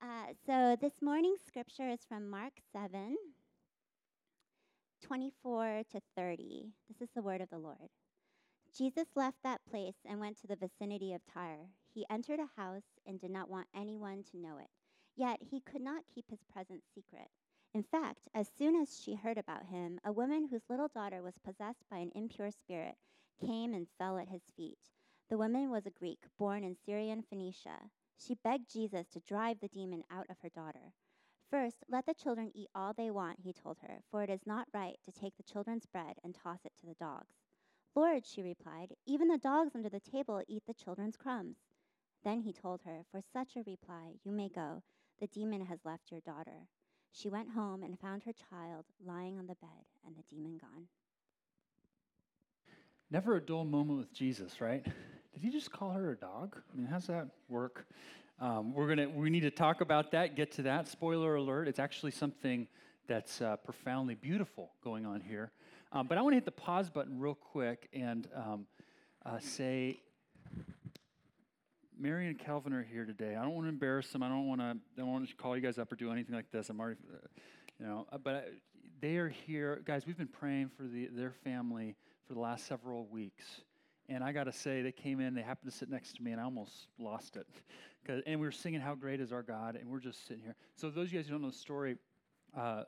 Uh, so this morning's scripture is from Mark 7 24 to 30. This is the word of the Lord. Jesus left that place and went to the vicinity of Tyre. He entered a house and did not want anyone to know it. Yet he could not keep his presence secret. In fact, as soon as she heard about him, a woman whose little daughter was possessed by an impure spirit came and fell at his feet. The woman was a Greek, born in Syrian Phoenicia. She begged Jesus to drive the demon out of her daughter. First, let the children eat all they want, he told her, for it is not right to take the children's bread and toss it to the dogs. Lord, she replied, even the dogs under the table eat the children's crumbs. Then he told her, For such a reply, you may go. The demon has left your daughter. She went home and found her child lying on the bed and the demon gone. Never a dull moment with Jesus, right? Did he just call her a dog? I mean, how's that work? Um, we're gonna we need to talk about that. Get to that. Spoiler alert: it's actually something that's uh, profoundly beautiful going on here. Um, but I want to hit the pause button real quick and um, uh, say, Mary and Calvin are here today. I don't want to embarrass them. I don't want to. I don't want to call you guys up or do anything like this. I'm already, you know. Uh, but uh, they are here, guys. We've been praying for the, their family for the last several weeks. And I got to say, they came in, they happened to sit next to me, and I almost lost it. And we were singing, How Great is Our God, and we're just sitting here. So, those of you guys who don't know the story, uh,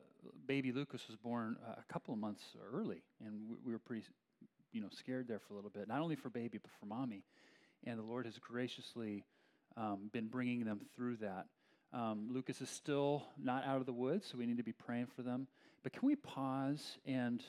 baby Lucas was born a couple of months early, and we, we, were pretty, you know, scared there for a little bit. Not only for baby, but for mommy. And the Lord has graciously um, been bringing them through that. Um, Lucas is still not out of the woods, so we need to be praying for them. But can we pause and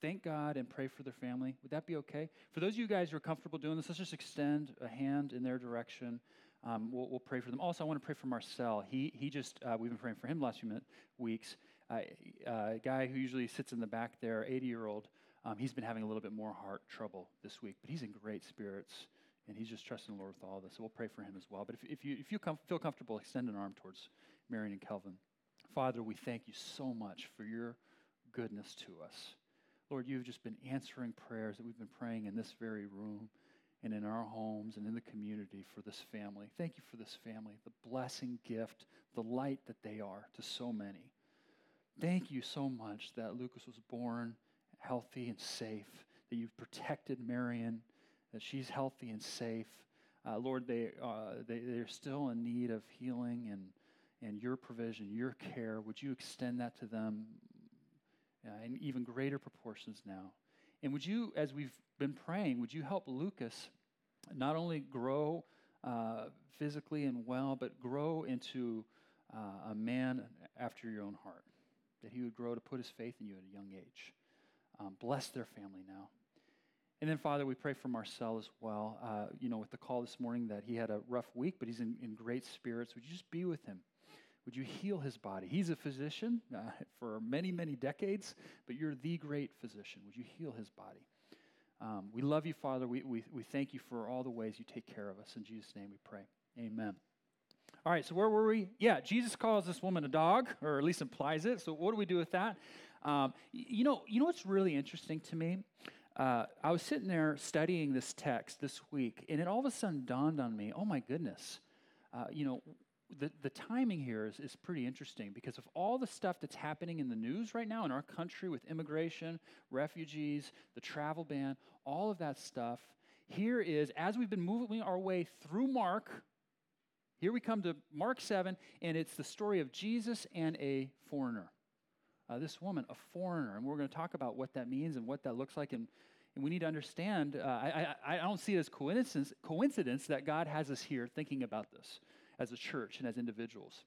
thank God and pray for their family. Would that be okay? For those of you guys who are comfortable doing this, let's just extend a hand in their direction. Um, we'll, we'll, pray for them. Also, I want to pray for Marcel. He, he just, uh, we've been praying for him the last few minute, weeks. Uh, uh, a guy who usually sits in the back there, 80 year old, um, he's been having a little bit more heart trouble this week, but he's in great spirits and he's just trusting the Lord with all this. So we'll pray for him as well. But if, if you, if you com- feel comfortable, extend an arm towards Marion and Kelvin. Father, we thank you so much for your goodness to us. Lord, you've just been answering prayers that we've been praying in this very room and in our homes and in the community for this family. Thank you for this family, the blessing, gift, the light that they are to so many. Thank you so much that Lucas was born healthy and safe, that you've protected Marion, that she's healthy and safe. Uh, Lord, they, uh, they, they're still in need of healing and, and your provision, your care. Would you extend that to them uh, in even greater proportions now. And would you, as we've been praying, would you help Lucas not only grow uh, physically and well, but grow into uh, a man after your own heart? That he would grow to put his faith in you at a young age. Um, bless their family now. And then, Father, we pray for Marcel as well. Uh, you know, with the call this morning that he had a rough week, but he's in, in great spirits. Would you just be with him? Would you heal his body? He's a physician uh, for many, many decades, but you're the great physician. Would you heal his body? Um, we love you, Father. We, we, we thank you for all the ways you take care of us. In Jesus' name we pray. Amen. All right, so where were we? Yeah, Jesus calls this woman a dog, or at least implies it. So what do we do with that? Um, you know, you know what's really interesting to me? Uh, I was sitting there studying this text this week, and it all of a sudden dawned on me. Oh my goodness! Uh, you know, the, the timing here is, is pretty interesting because of all the stuff that's happening in the news right now in our country with immigration, refugees, the travel ban, all of that stuff. Here is, as we've been moving our way through Mark, here we come to Mark 7, and it's the story of Jesus and a foreigner. Uh, this woman, a foreigner. And we're going to talk about what that means and what that looks like. And, and we need to understand, uh, I, I, I don't see it as coincidence, coincidence that God has us here thinking about this as a church and as individuals.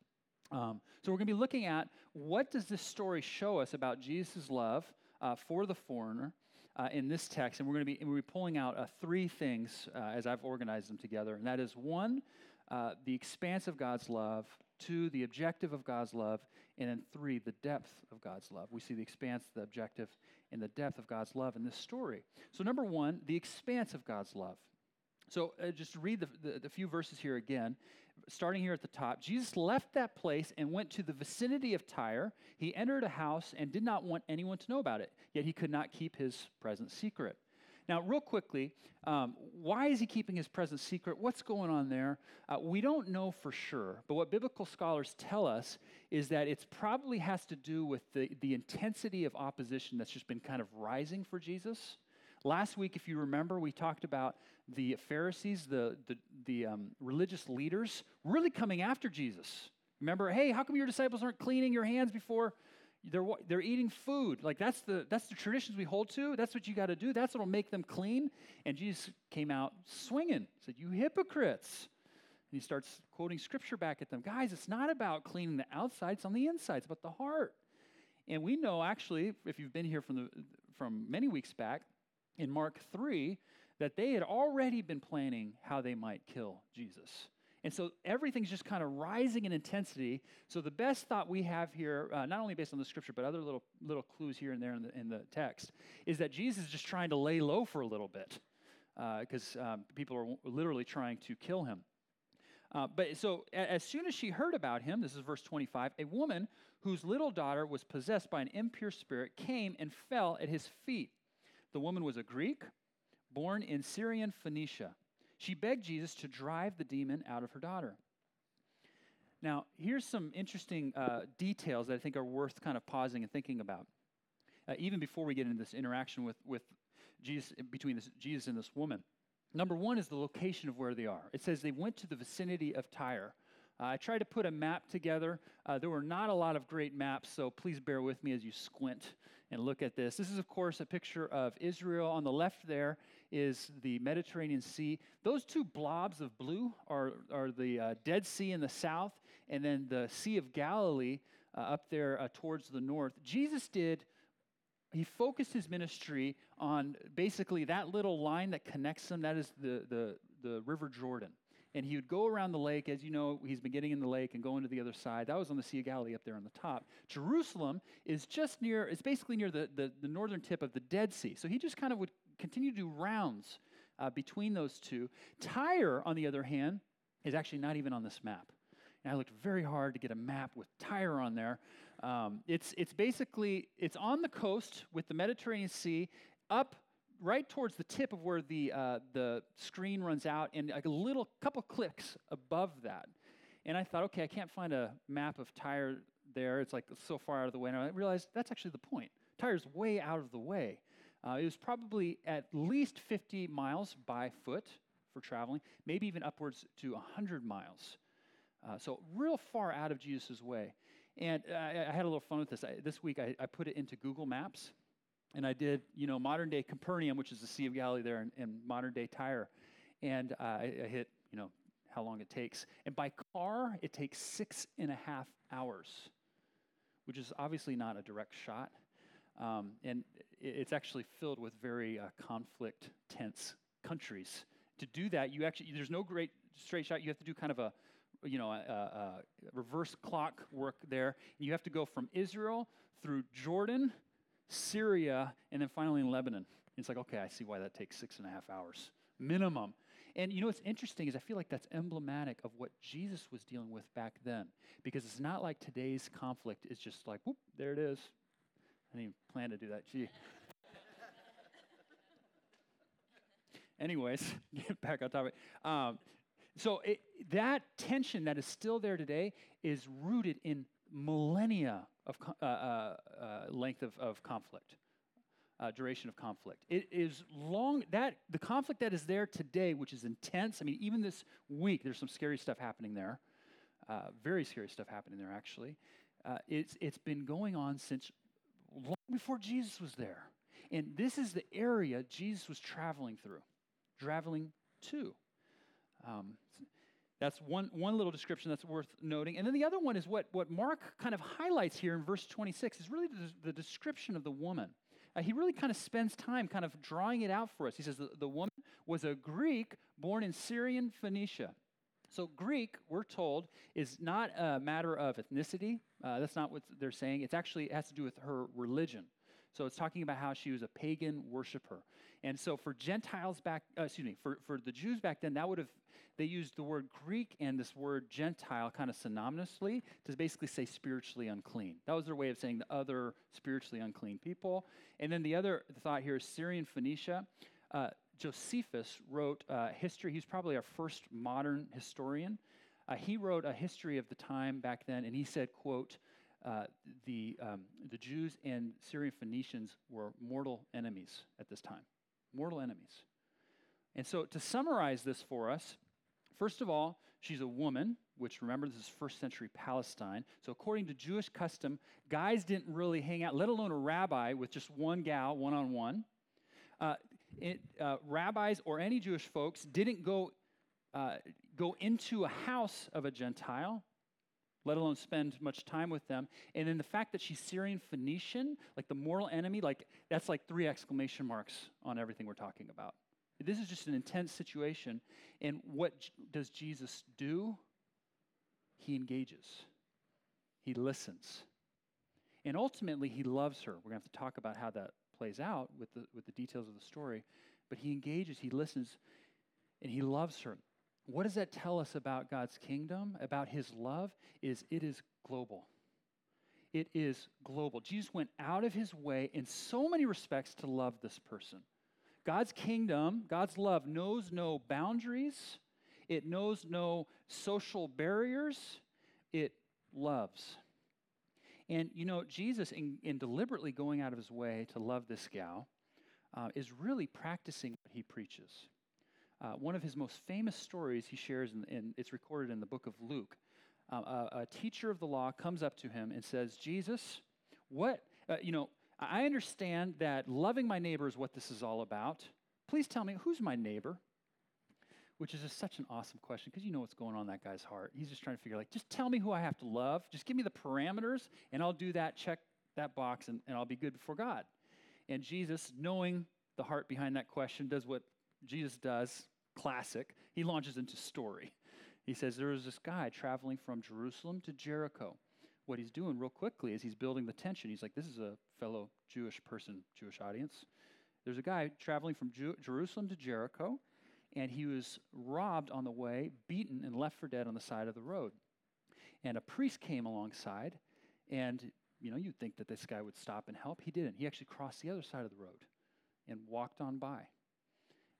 Um, so we're going to be looking at what does this story show us about Jesus' love uh, for the foreigner uh, in this text, and we're going to be, we're pulling out uh, three things uh, as I've organized them together, and that is one, uh, the expanse of God's love, two, the objective of God's love, and then three, the depth of God's love. We see the expanse, the objective, and the depth of God's love in this story. So number one, the expanse of God's love. So uh, just read the, the, the, few verses here again starting here at the top, Jesus left that place and went to the vicinity of Tyre. He entered a house and did not want anyone to know about it, yet he could not keep his presence secret. Now, real quickly, um, why is he keeping his presence secret? What's going on there? Uh, we don't know for sure, but what biblical scholars tell us is that it probably has to do with the, the intensity of opposition that's just been kind of rising for Jesus. Last week, if you remember, we talked about the Pharisees, the, the, the um, religious leaders, really coming after Jesus. Remember, hey, how come your disciples aren't cleaning your hands before they're, they're eating food? Like, that's the, that's the traditions we hold to. That's what you got to do. That's what will make them clean. And Jesus came out swinging, said, You hypocrites. And he starts quoting scripture back at them. Guys, it's not about cleaning the outside, it's on the inside, it's about the heart. And we know, actually, if you've been here from, the, from many weeks back, in Mark 3, that they had already been planning how they might kill Jesus. And so everything's just kind of rising in intensity. So the best thought we have here, uh, not only based on the scripture, but other little little clues here and there in the, in the text, is that Jesus is just trying to lay low for a little bit, because uh, um, people are literally trying to kill him. Uh, but so as soon as she heard about him, this is verse 25, a woman whose little daughter was possessed by an impure spirit came and fell at his feet. The woman was a Greek, born in Syrian Phoenicia. She begged Jesus to drive the demon out of her daughter. Now, here's some interesting uh, details that I think are worth kind of pausing and thinking about. Uh, even before we get into this interaction with, with Jesus, between this, Jesus and this woman. Number one is the location of where they are. It says they went to the vicinity of Tyre. Uh, I tried to put a map together. Uh, there were not a lot of great maps, so please bear with me as you squint and look at this. This is, of course, a picture of Israel. On the left there is the Mediterranean Sea. Those two blobs of blue are, are the uh, Dead Sea in the south, and then the Sea of Galilee uh, up there uh, towards the north. Jesus did, he focused his ministry on basically that little line that connects them. That is the, the, the River Jordan and he would go around the lake. As you know, he's been getting in the lake and going to the other side. That was on the Sea of Galilee up there on the top. Jerusalem is just near, it's basically near the, the, the northern tip of the Dead Sea. So he just kind of would continue to do rounds uh, between those two. Tyre, on the other hand, is actually not even on this map. And I looked very hard to get a map with Tyre on there. Um, it's, it's basically, it's on the coast with the Mediterranean Sea up right towards the tip of where the, uh, the screen runs out and like a little couple clicks above that. And I thought, okay, I can't find a map of Tyre there. It's like so far out of the way. And I realized that's actually the point. Tyre's way out of the way. Uh, it was probably at least 50 miles by foot for traveling, maybe even upwards to 100 miles. Uh, so, real far out of Jesus' way. And I, I, had a little fun with this. I, this week, I, I, put it into Google Maps, and I did, you know, modern day Capernaum, which is the Sea of Galilee there, and, modern day Tyre. And uh, I, I hit, you know, how long it takes. And by car, it takes six and a half hours, which is obviously not a direct shot. Um, and it's actually filled with very uh, conflict tense countries. To do that, you actually, there's no great straight shot. You have to do kind of a, you know, a, a reverse clock work there. You have to go from Israel through Jordan Syria, and then finally in Lebanon. It's like, okay, I see why that takes six and a half hours minimum. And you know what's interesting is I feel like that's emblematic of what Jesus was dealing with back then. Because it's not like today's conflict is just like, whoop, there it is. I didn't even plan to do that. Gee. Anyways, get back on topic. Um, so it, that tension that is still there today is rooted in millennia of uh, uh, uh, length of, of conflict, uh, duration of conflict. It is long that the conflict that is there today, which is intense. I mean, even this week, there's some scary stuff happening there. Uh, very scary stuff happening there, actually. It's it's been going on since long before Jesus was there, and this is the area Jesus was traveling through, traveling to. Um, that's one, one little description that's worth noting. And then the other one is what, what Mark kind of highlights here in verse 26 is really the, the description of the woman. Uh, he really kind of spends time kind of drawing it out for us. He says the, the woman was a Greek born in Syrian Phoenicia. So, Greek, we're told, is not a matter of ethnicity. Uh, that's not what they're saying. It's actually it has to do with her religion. So, it's talking about how she was a pagan worshiper. And so, for Gentiles back, uh, excuse me, for, for the Jews back then, that would have they used the word Greek and this word Gentile kind of synonymously to basically say spiritually unclean. That was their way of saying the other spiritually unclean people. And then the other thought here is Syrian Phoenicia. uh, Josephus wrote uh, history. He's probably our first modern historian. Uh, he wrote a history of the time back then, and he said, "quote uh, the um, the Jews and Syrian Phoenicians were mortal enemies at this time, mortal enemies." And so, to summarize this for us, first of all, she's a woman, which remember this is first century Palestine. So, according to Jewish custom, guys didn't really hang out, let alone a rabbi with just one gal, one on one. Rabbis or any Jewish folks didn't go, uh, go into a house of a Gentile, let alone spend much time with them. And then the fact that she's Syrian Phoenician, like the mortal enemy, like that's like three exclamation marks on everything we're talking about. This is just an intense situation. And what does Jesus do? He engages, he listens. And ultimately, he loves her. We're going to have to talk about how that plays out with the, with the details of the story. But he engages, he listens, and he loves her. What does that tell us about God's kingdom, about his love? Is it is global. It is global. Jesus went out of his way in so many respects to love this person. God's kingdom, God's love knows no boundaries, it knows no social barriers, it loves. And you know, Jesus, in, in deliberately going out of his way to love this gal, uh, is really practicing what he preaches. Uh, one of his most famous stories he shares, in it's recorded in the book of Luke. Uh, a, a, teacher of the law comes up to him and says, Jesus, what, uh, you know, I understand that loving my neighbor is what this is all about. Please tell me, who's my neighbor? Which is just such an awesome question because you know what's going on in that guy's heart. He's just trying to figure, like, just tell me who I have to love. Just give me the parameters, and I'll do that, check that box, and, and I'll be good before God. And Jesus, knowing the heart behind that question, does what Jesus does, classic. He launches into story. He says, There was this guy traveling from Jerusalem to Jericho what he's doing real quickly is he's building the tension. He's like, this is a fellow Jewish person, Jewish audience. There's a guy traveling from Ju- Jerusalem to Jericho, and he was robbed on the way, beaten, and left for dead on the side of the road. And a priest came alongside, and you know, you'd think that this guy would stop and help. He didn't. He actually crossed the other side of the road and walked on by.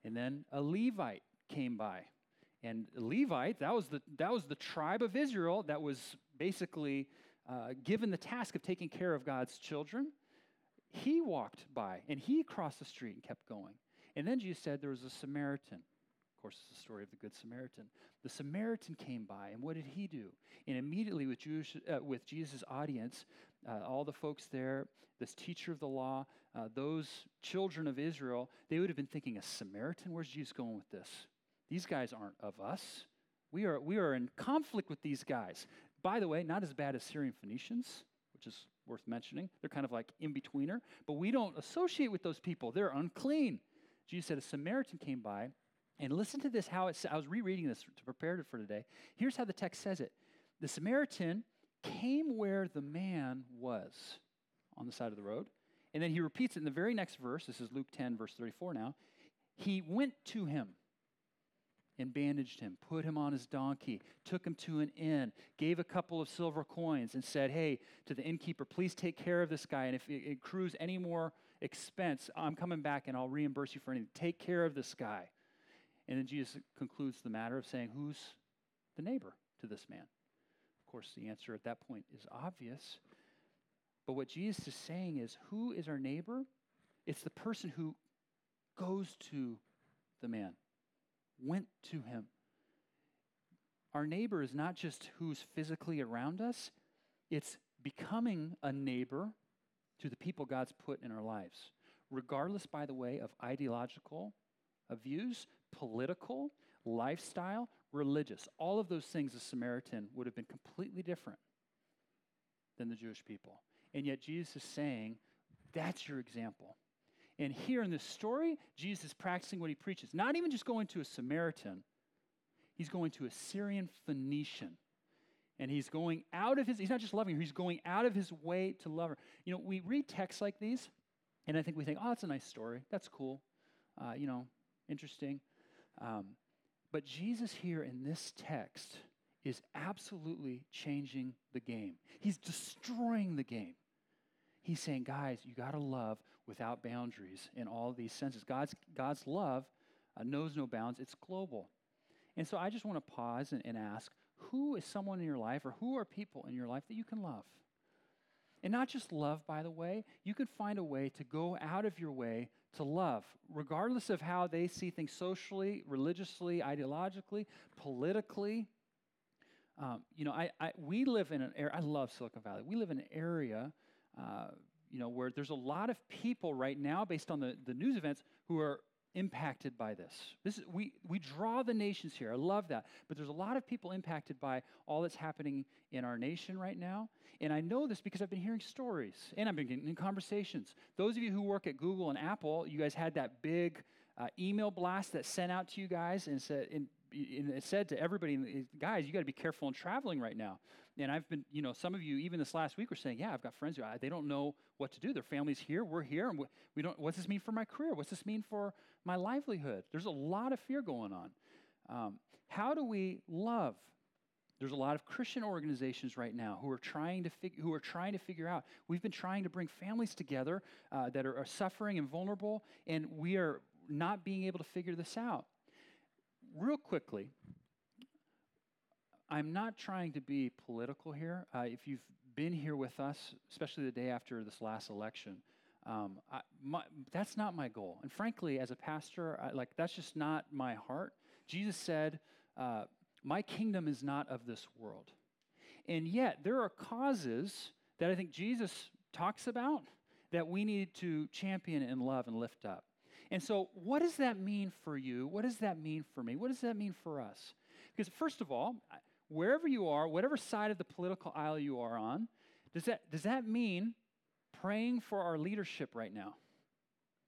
And then a Levite came by. And Levite, that was the, that was the tribe of Israel that was basically uh, given the task of taking care of God's children, he walked by and he crossed the street and kept going. And then Jesus said there was a Samaritan. Course, it's the story of the Good Samaritan. The Samaritan came by, and what did he do? And immediately, with, Jewish, uh, with Jesus' audience, uh, all the folks there, this teacher of the law, uh, those children of Israel, they would have been thinking, a Samaritan? Where's Jesus going with this? These guys aren't of us. We are, we are in conflict with these guys. By the way, not as bad as Syrian Phoenicians, which is worth mentioning. They're kind of like in betweener, but we don't associate with those people. They're unclean. Jesus said a Samaritan came by, and listen to this how it's, I was rereading this to prepare it for today. Here's how the text says it The Samaritan came where the man was on the side of the road. And then he repeats it in the very next verse. This is Luke 10, verse 34 now. He went to him and bandaged him, put him on his donkey, took him to an inn, gave a couple of silver coins, and said, Hey, to the innkeeper, please take care of this guy. And if it accrues any more expense, I'm coming back and I'll reimburse you for anything. Take care of this guy. And then Jesus concludes the matter of saying, Who's the neighbor to this man? Of course, the answer at that point is obvious. But what Jesus is saying is, Who is our neighbor? It's the person who goes to the man went to him. Our neighbor is not just who's physically around us, it's becoming a neighbor to the people God's put in our lives, regardless, by the way, of ideological of views, political, lifestyle, religious. All of those things, the Samaritan would have been completely different than the Jewish people. And yet, Jesus is saying, that's your example. And here in this story, Jesus is practicing what he preaches. Not even just going to a Samaritan, he's going to a Syrian Phoenician. And he's going out of his, he's not just loving her, he's going out of his way to love her. You know, we read texts like these, and I think we think, oh, that's a nice story. That's cool. Uh, you know, interesting. Um, but Jesus here in this text is absolutely changing the game. He's destroying the game. he's saying, guys, you got to love without boundaries in all these senses. God's, God's love uh, knows no bounds, it's global. And so I just want to pause and, and ask who is someone in your life or who are people in your life that you can love? And not just love, by the way, you can find a way to go out of your way to love, regardless of how they see things socially, religiously, ideologically, politically. Um, you know, I, I, we live in an area, I love Silicon Valley. We live in an area, uh, you know, where there's a lot of people right now, based on the, the news events, who are impacted by this. This is, we, we draw the nations here. I love that. But there's a lot of people impacted by all that's happening in our nation right now. And I know this because I've been hearing stories and I've been getting in conversations. Those of you who work at Google and Apple, you guys had that big uh, email blast that sent out to you guys and said, and, and it said to everybody, guys, you got to be careful in traveling right now. And I've been, you know, some of you even this last week were saying, yeah, I've got friends who I, they don't know what to do. Their family's here, we're here, and we, we don't. What's this mean for my career? What's this mean for my livelihood? There's a lot of fear going on. Um, how do we love? There's a lot of Christian organizations right now who are trying to fig- who are trying to figure out. We've been trying to bring families together uh, that are, are suffering and vulnerable, and we are not being able to figure this out. Real quickly, I'm not trying to be political here. Uh, if you've been here with us, especially the day after this last election, um, I, my, that's not my goal. And frankly, as a pastor, I, like that's just not my heart. Jesus said, uh, "My kingdom is not of this world," and yet there are causes that I think Jesus talks about that we need to champion and love and lift up. And so, what does that mean for you? What does that mean for me? What does that mean for us? Because first of all, wherever you are, whatever side of the political aisle you are on, does that, does that mean praying for our leadership right now?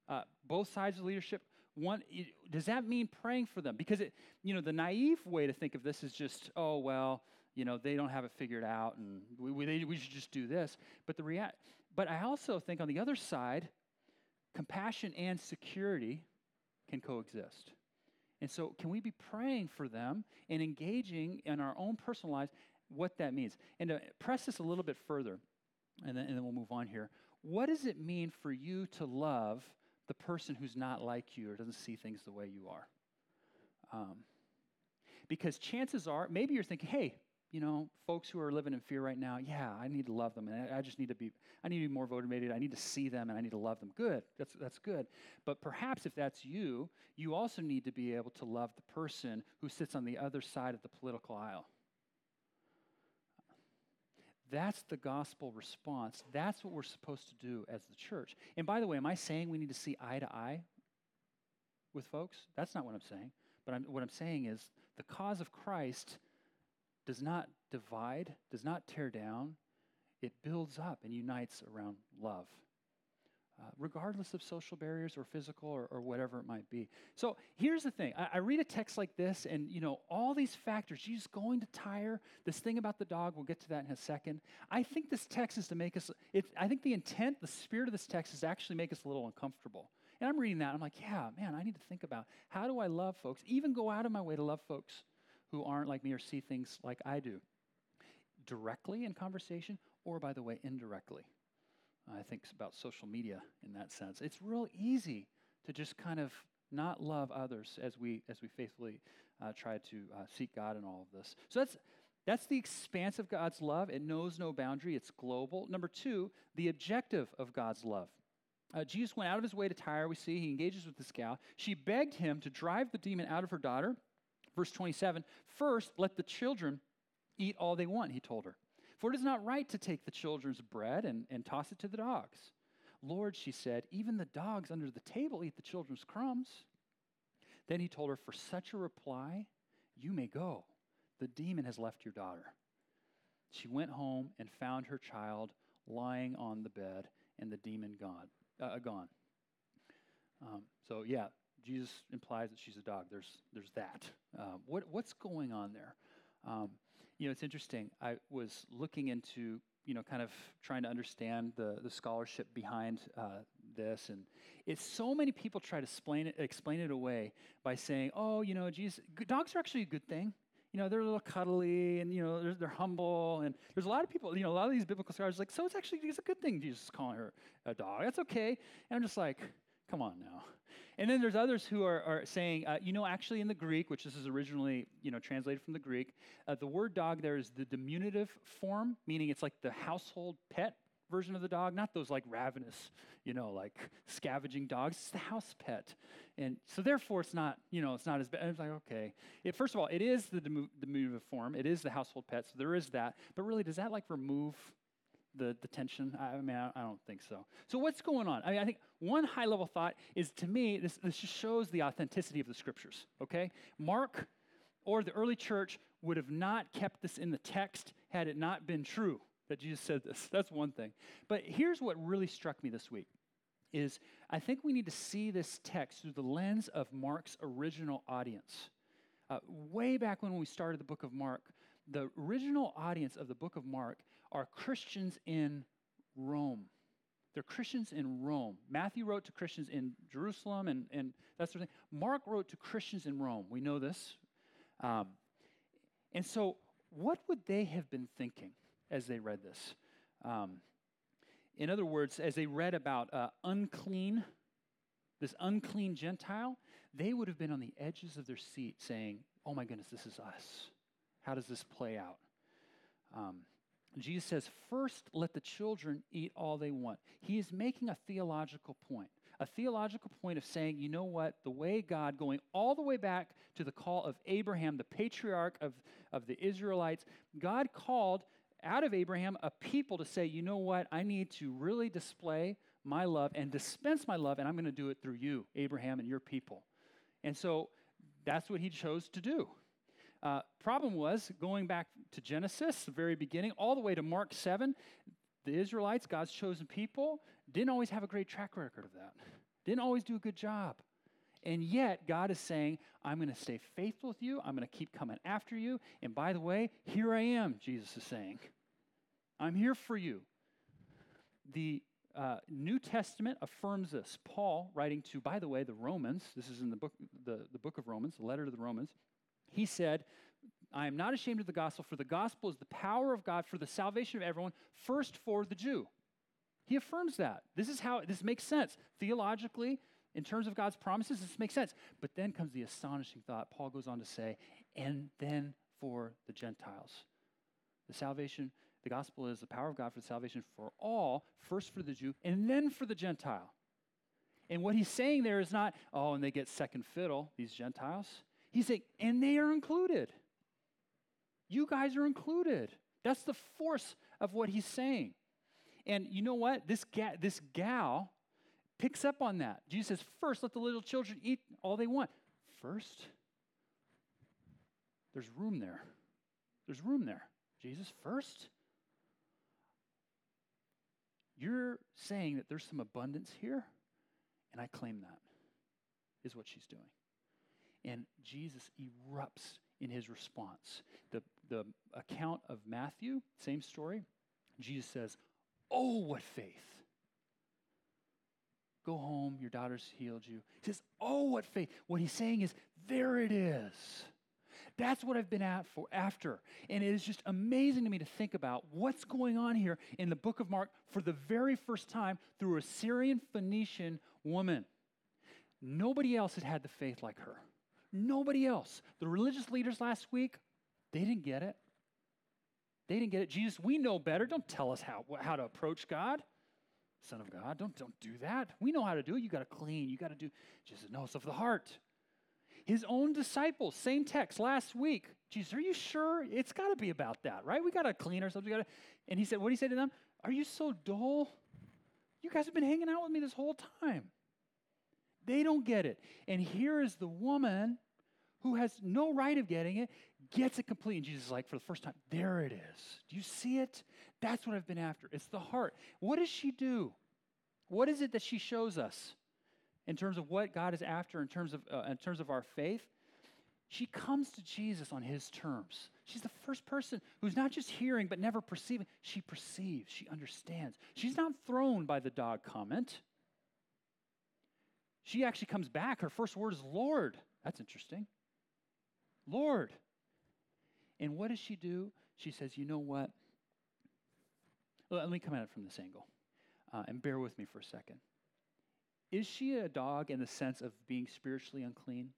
Uh, both sides of leadership. One, does that mean praying for them? Because it, you know, the naive way to think of this is just, oh well, you know, they don't have it figured out, and we, we, they, we should just do this. But the rea- but I also think on the other side, compassion and security can coexist. And so, can we be praying for them and engaging in our own personal lives what that means? And to press this a little bit further, and then, and then we'll move on here. What does it mean for you to love the person who's not like you or doesn't see things the way you are? Um, because chances are, maybe you're thinking, hey, you know, folks who are living in fear right now, yeah, I need to love them. And I, just need to be, I need to be more motivated. I need to see them and I need to love them. Good. That's, that's good. But perhaps if that's you, you also need to be able to love the person who sits on the other side of the political aisle. That's the gospel response. That's what we're supposed to do as the church. And by the way, am I saying we need to see eye to eye with folks? That's not what I'm saying. But I'm, what I'm saying is the cause of Christ does not divide, does not tear down. It builds up and unites around love, uh, regardless of social barriers or physical or, or, whatever it might be. So here's the thing I, I, read a text like this, and you know, all these factors, Jesus going to Tyre, this thing about the dog, we'll get to that in a second. I think this text is to make us, it, I think the intent, the spirit of this text is to actually make us a little uncomfortable. And I'm reading that, I'm like, yeah, man, I need to think about how do I love folks, even go out of my way to love folks who aren't like me or see things like I do. Directly in conversation, or by the way, indirectly. I think it's about social media in that sense. It's real easy to just kind of not love others as we as we faithfully uh, try to uh, seek God in all of this. So that's that's the expanse of God's love. It knows no boundary. It's global. Number two, the objective of God's love. Uh, Jesus went out of his way to Tyre. We see he engages with this gal. She begged him to drive the demon out of her daughter. Verse 27 First, let the children eat all they want, he told her. For it is not right to take the children's bread and, and toss it to the dogs. Lord, she said, even the dogs under the table eat the children's crumbs. Then he told her, For such a reply, you may go. The demon has left your daughter. She went home and found her child lying on the bed and the demon gone. Uh, gone. Um, so, yeah, Jesus implies that she's a dog. There's, there's that. Um, what, what's going on there? Um, you know, it's interesting. I was looking into, you know, kind of trying to understand the, the scholarship behind uh, this. And it's so many people try to explain it, explain it away by saying, oh, you know, Jesus, dogs are actually a good thing. you know, they're a little cuddly and, you know, they're, they're humble. And there's a lot of people, you know, a lot of these biblical scholars like, so it's actually it's a good thing Jesus is calling her a dog. That's okay. And I'm just like, come on now. And then there's others who are, are saying, uh, you know, actually in the Greek, which this is originally, you know, translated from the Greek, uh, the word dog there is the diminutive form, meaning it's like the household pet version of the dog, not those like ravenous, you know, like scavenging dogs. It's the house pet. And so therefore it's not, you know, it's not as bad. It's like, okay. It, first of all, it is the diminutive form. It is the household pet, so there is that. But really, does that like remove the, the tension? I mean, I, I don't think so. So what's going on? I mean, I think one high level thought is to me, this, this just shows the authenticity of the scriptures, okay? Mark or the early church would have not kept this in the text had it not been true that Jesus said this. That's one thing. But here's what really struck me this week is I think we need to see this text through the lens of Mark's original audience. Uh, way back when we started the book of Mark, the original audience of the book of Mark are Christians in Rome. They're Christians in Rome. Matthew wrote to Christians in Jerusalem and, and that sort of thing. Mark wrote to Christians in Rome. We know this. Um, and so, what would they have been thinking? as they read this. Um, in other words, as they read about uh, unclean, this unclean Gentile, they would have been on the edges of their seat saying, Oh my goodness, this is us. How does this play out? Um, Jesus says, First, let the children eat all they want. He is making a theological point. A theological point of saying, you know what, the way God, going all the way back to the call of Abraham, the patriarch of, of the Israelites, God called out of Abraham a people to say, you know what, I need to really display my love and dispense my love, and I'm going to do it through you, Abraham, and your people. And so that's what he chose to do. Uh, problem was, going back to Genesis, the very beginning, all the way to Mark 7, the Israelites, God's chosen people, didn't always have a great track record of that. Didn't always do a good job. And yet, God is saying, I'm going to stay faithful with you. I'm going to keep coming after you. And by the way, here I am, Jesus is saying. I'm here for you. The uh, New Testament affirms this. Paul, writing to, by the way, the Romans, this is in the book, the, the book of Romans, the letter to the Romans, he said, I am not ashamed of the gospel, for the gospel is the power of God for the salvation of everyone, first for the Jew. He affirms that. This is how this makes sense. Theologically, in terms of God's promises, this makes sense. But then comes the astonishing thought. Paul goes on to say, and then for the Gentiles. The salvation, the gospel is the power of God for salvation for all, first for the Jew, and then for the Gentile. And what he's saying there is not, oh, and they get second fiddle, these Gentiles. He's saying, and they are included. You guys are included. That's the force of what he's saying. And you know what? This, ga- this gal picks up on that. Jesus says, first, let the little children eat all they want. First, there's room there. There's room there. Jesus, first, you're saying that there's some abundance here, and I claim that, is what she's doing. And Jesus erupts in his response. The, the account of Matthew, same story, Jesus says, Oh, what faith! Go home, your daughter's healed you. He says, Oh, what faith. What he's saying is, There it is. That's what I've been at for after. And it is just amazing to me to think about what's going on here in the book of Mark for the very first time through a Syrian Phoenician woman. Nobody else had had the faith like her. Nobody else. The religious leaders last week, they didn't get it. They didn't get it. Jesus, we know better. Don't tell us how, how to approach God. Son of God. Don't, don't do that. We know how to do it. You got to clean. You got to do. Jesus, no, of the heart. His own disciples, same text last week. Jesus, are you sure? It's got to be about that, right? We got to clean ourselves. We got to. And he said, what did he say to them? Are you so dull? You guys have been hanging out with me this whole time. They don't get it. And here is the woman who has no right of getting it, gets it complete. And Jesus is like, for the first time, there it is. Do you see it? That's what I've been after. It's the heart. What does she do? What is it that she shows us in terms of what God is after, in terms of, uh, in terms of our faith? She comes to Jesus on his terms. She's the first person who's not just hearing but never perceiving. She perceives, she understands. She's not thrown by the dog comment. She actually comes back. Her first word is Lord. That's interesting. Lord. And what does she do? She says, You know what? Let me come at it from this angle uh, and bear with me for a second. Is she a dog in the sense of being spiritually unclean?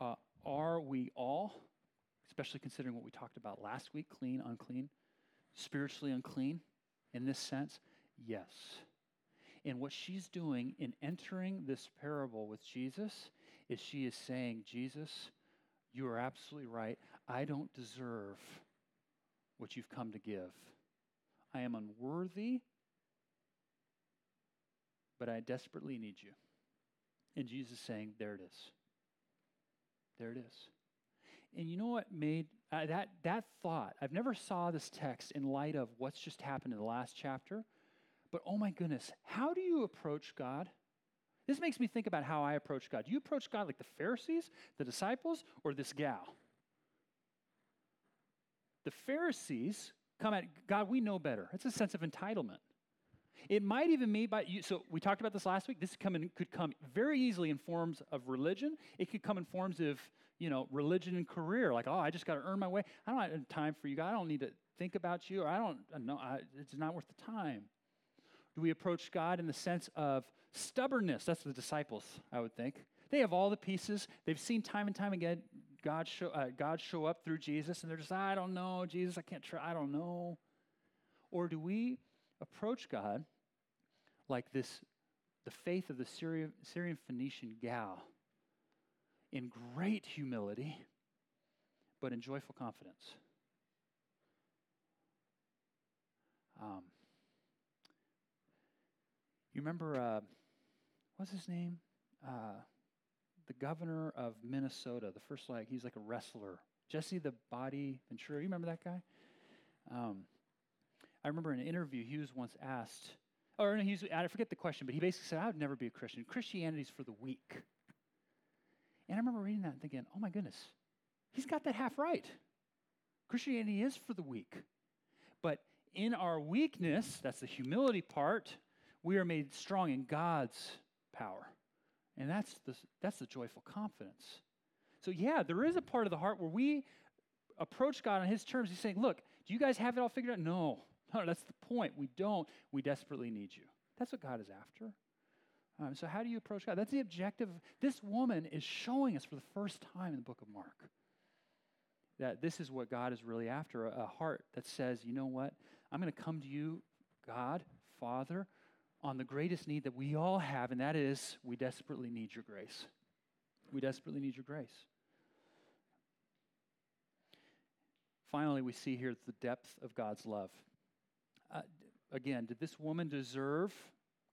Uh, are we all, especially considering what we talked about last week, clean, unclean, spiritually unclean in this sense? Yes. And what she's doing in entering this parable with Jesus is she is saying, Jesus, you are absolutely right. I don't deserve what you've come to give. I am unworthy, but I desperately need you. And Jesus saying, There it is. There it is. And you know what made uh, that, that thought? I've never saw this text in light of what's just happened in the last chapter. But oh my goodness, how do you approach God? This makes me think about how I approach God. Do you approach God like the Pharisees, the disciples, or this gal? The Pharisees come at God, we know better. It's a sense of entitlement. It might even be by you. So we talked about this last week. This come in, could come very easily in forms of religion. It could come in forms of you know religion and career. Like, oh, I just got to earn my way. I don't have time for you. God. I don't need to think about you, or I don't know. It's not worth the time. Do we approach God in the sense of stubbornness? That's the disciples, I would think. They have all the pieces. They've seen time and time again God show, uh, God show up through Jesus, and they're just, I don't know, Jesus, I can't try, I don't know. Or do we approach God like this, the faith of the Syrian, Syrian Phoenician gal, in great humility, but in joyful confidence? Um, you remember, uh, what's his name? Uh, the governor of Minnesota, the first like, he's like a wrestler. Jesse the Body Ventura. You remember that guy? Um, I remember in an interview, he was once asked, or he was, I forget the question, but he basically said, I would never be a Christian. Christianity's for the weak. And I remember reading that and thinking, oh my goodness, he's got that half right. Christianity is for the weak. But in our weakness, that's the humility part, we are made strong in God's power. And that's the, that's the joyful confidence. So, yeah, there is a part of the heart where we approach God on His terms. He's saying, Look, do you guys have it all figured out? No. No, that's the point. We don't. We desperately need you. That's what God is after. Um, so, how do you approach God? That's the objective. This woman is showing us for the first time in the book of Mark that this is what God is really after a, a heart that says, you know what? I'm going to come to you, God, Father, on the greatest need that we all have, and that is we desperately need your grace. We desperately need your grace. Finally, we see here the depth of God's love. Uh, again, did this woman deserve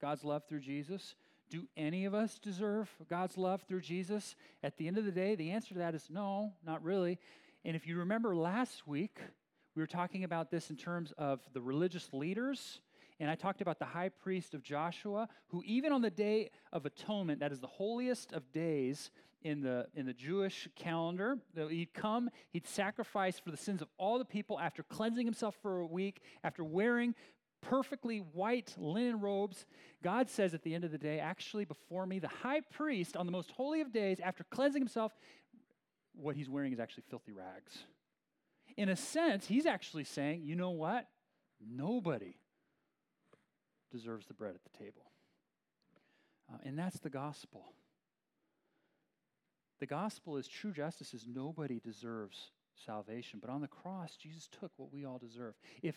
God's love through Jesus? Do any of us deserve God's love through Jesus? At the end of the day, the answer to that is no, not really. And if you remember last week, we were talking about this in terms of the religious leaders and I talked about the high priest of Joshua, who, even on the day of atonement, that is the holiest of days in the, in the Jewish calendar, he'd come, he'd sacrifice for the sins of all the people after cleansing himself for a week, after wearing perfectly white linen robes. God says at the end of the day, actually, before me, the high priest, on the most holy of days, after cleansing himself, what he's wearing is actually filthy rags. In a sense, he's actually saying, you know what? Nobody deserves the bread at the table. Uh, and that's the gospel. The gospel is true justice is nobody deserves salvation, but on the cross, Jesus took what we all deserve. If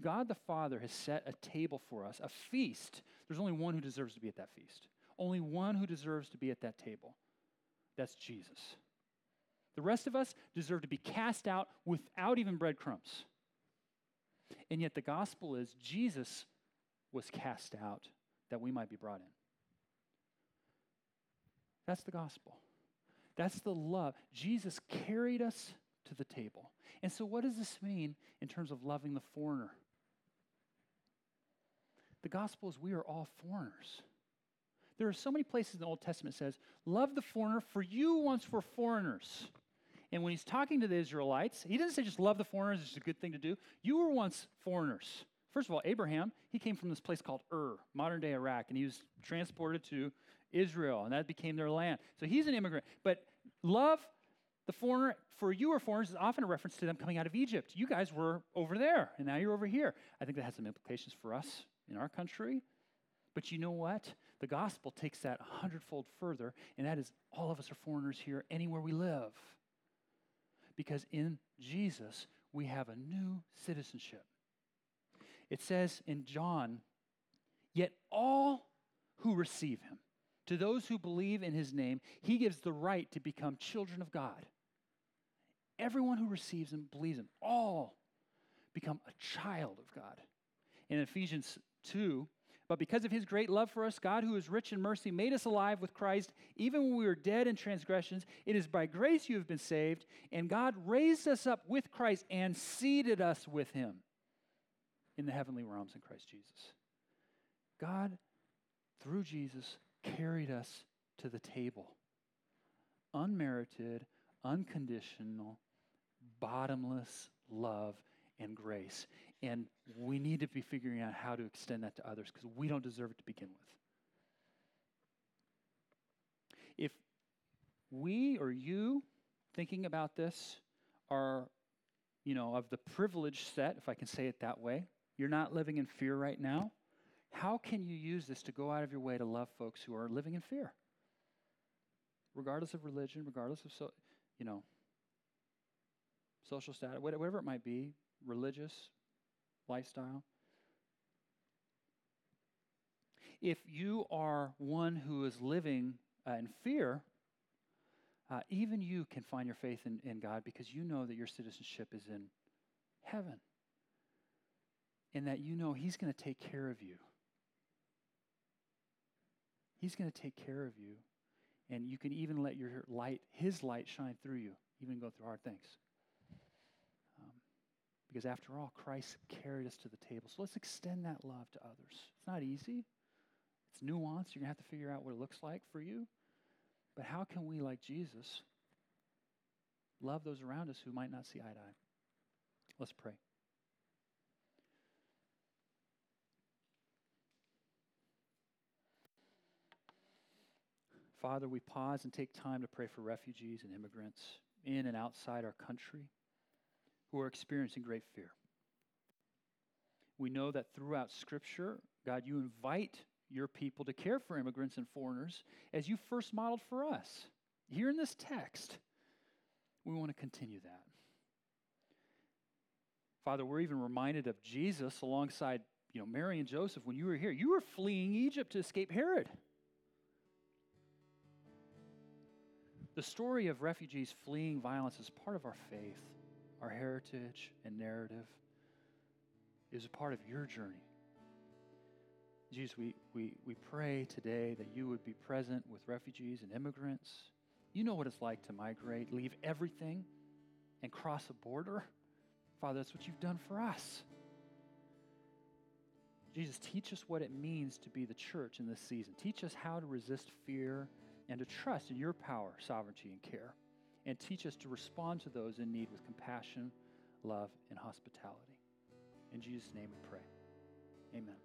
God the Father has set a table for us, a feast, there's only one who deserves to be at that feast. Only one who deserves to be at that table. That's Jesus. The rest of us deserve to be cast out without even breadcrumbs. And yet the gospel is Jesus was cast out that we might be brought in. That's the gospel. That's the love. Jesus carried us to the table. And so, what does this mean in terms of loving the foreigner? The gospel is we are all foreigners. There are so many places in the Old Testament says, Love the foreigner, for you once were foreigners. And when he's talking to the Israelites, he doesn't say just love the foreigners, it's a good thing to do. You were once foreigners. First of all, Abraham, he came from this place called Ur, modern day Iraq, and he was transported to Israel, and that became their land. So he's an immigrant. But love The foreigner, for you are foreigners, is often a reference to them coming out of Egypt. You guys were over there, and now you're over here. I think that has some implications for us in our country. But you know what? The gospel takes that a hundredfold further, and that is all of us are foreigners here anywhere we live. Because in Jesus, we have a new citizenship. It says in John, Yet all who receive him, to those who believe in his name, he gives the right to become children of God. Everyone who receives him, believes him, all become a child of God. In Ephesians 2, but because of his great love for us, God, who is rich in mercy, made us alive with Christ, even when we were dead in transgressions. It is by grace you have been saved, and God raised us up with Christ and seated us with him in the heavenly realms in Christ Jesus. God, through Jesus, carried us to the table. Unmerited, unconditional, bottomless love and grace. And we need to be figuring out how to extend that to others because we don't deserve it to begin with. If we or you thinking about this are, you know, of the privileged set, if I can say it that way, you're not living in fear right now, how can you use this to go out of your way to love folks who are living in fear? Regardless of religion, regardless of, so, you know, social status, whatever it might be, religious lifestyle. If you are one who is living uh, in fear, uh, even you can find your faith in, in God because you know that your citizenship is in heaven. And that you know He's going to take care of you. He's going to take care of you. And you can even let your light, His light, shine through you, even go through hard things. Um, because after all, Christ carried us to the table. So let's extend that love to others. It's not easy, it's nuanced. You're going to have to figure out what it looks like for you. But how can we, like Jesus, love those around us who might not see eye to eye? Let's pray. Father, we pause and take time to pray for refugees and immigrants in and outside our country who are experiencing great fear. We know that throughout Scripture, God, you invite your people to care for immigrants and foreigners as you first modeled for us. Here in this text, we want to continue that. Father, we're even reminded of Jesus alongside you know, Mary and Joseph when you were here. You were fleeing Egypt to escape Herod. The story of refugees fleeing violence is part of our faith our heritage and narrative is a part of your journey. Jesus, we, we, we pray today that you would be present with refugees and immigrants. You know what it's like to migrate, leave everything, and cross a border. Father, that's what you've done for us. Jesus, teach us what it means to be the church in this season. Teach us how to resist fear and to trust in your power, sovereignty, and care and teach us to respond to those in need with compassion, love, and hospitality. In Jesus' name we pray. Amen.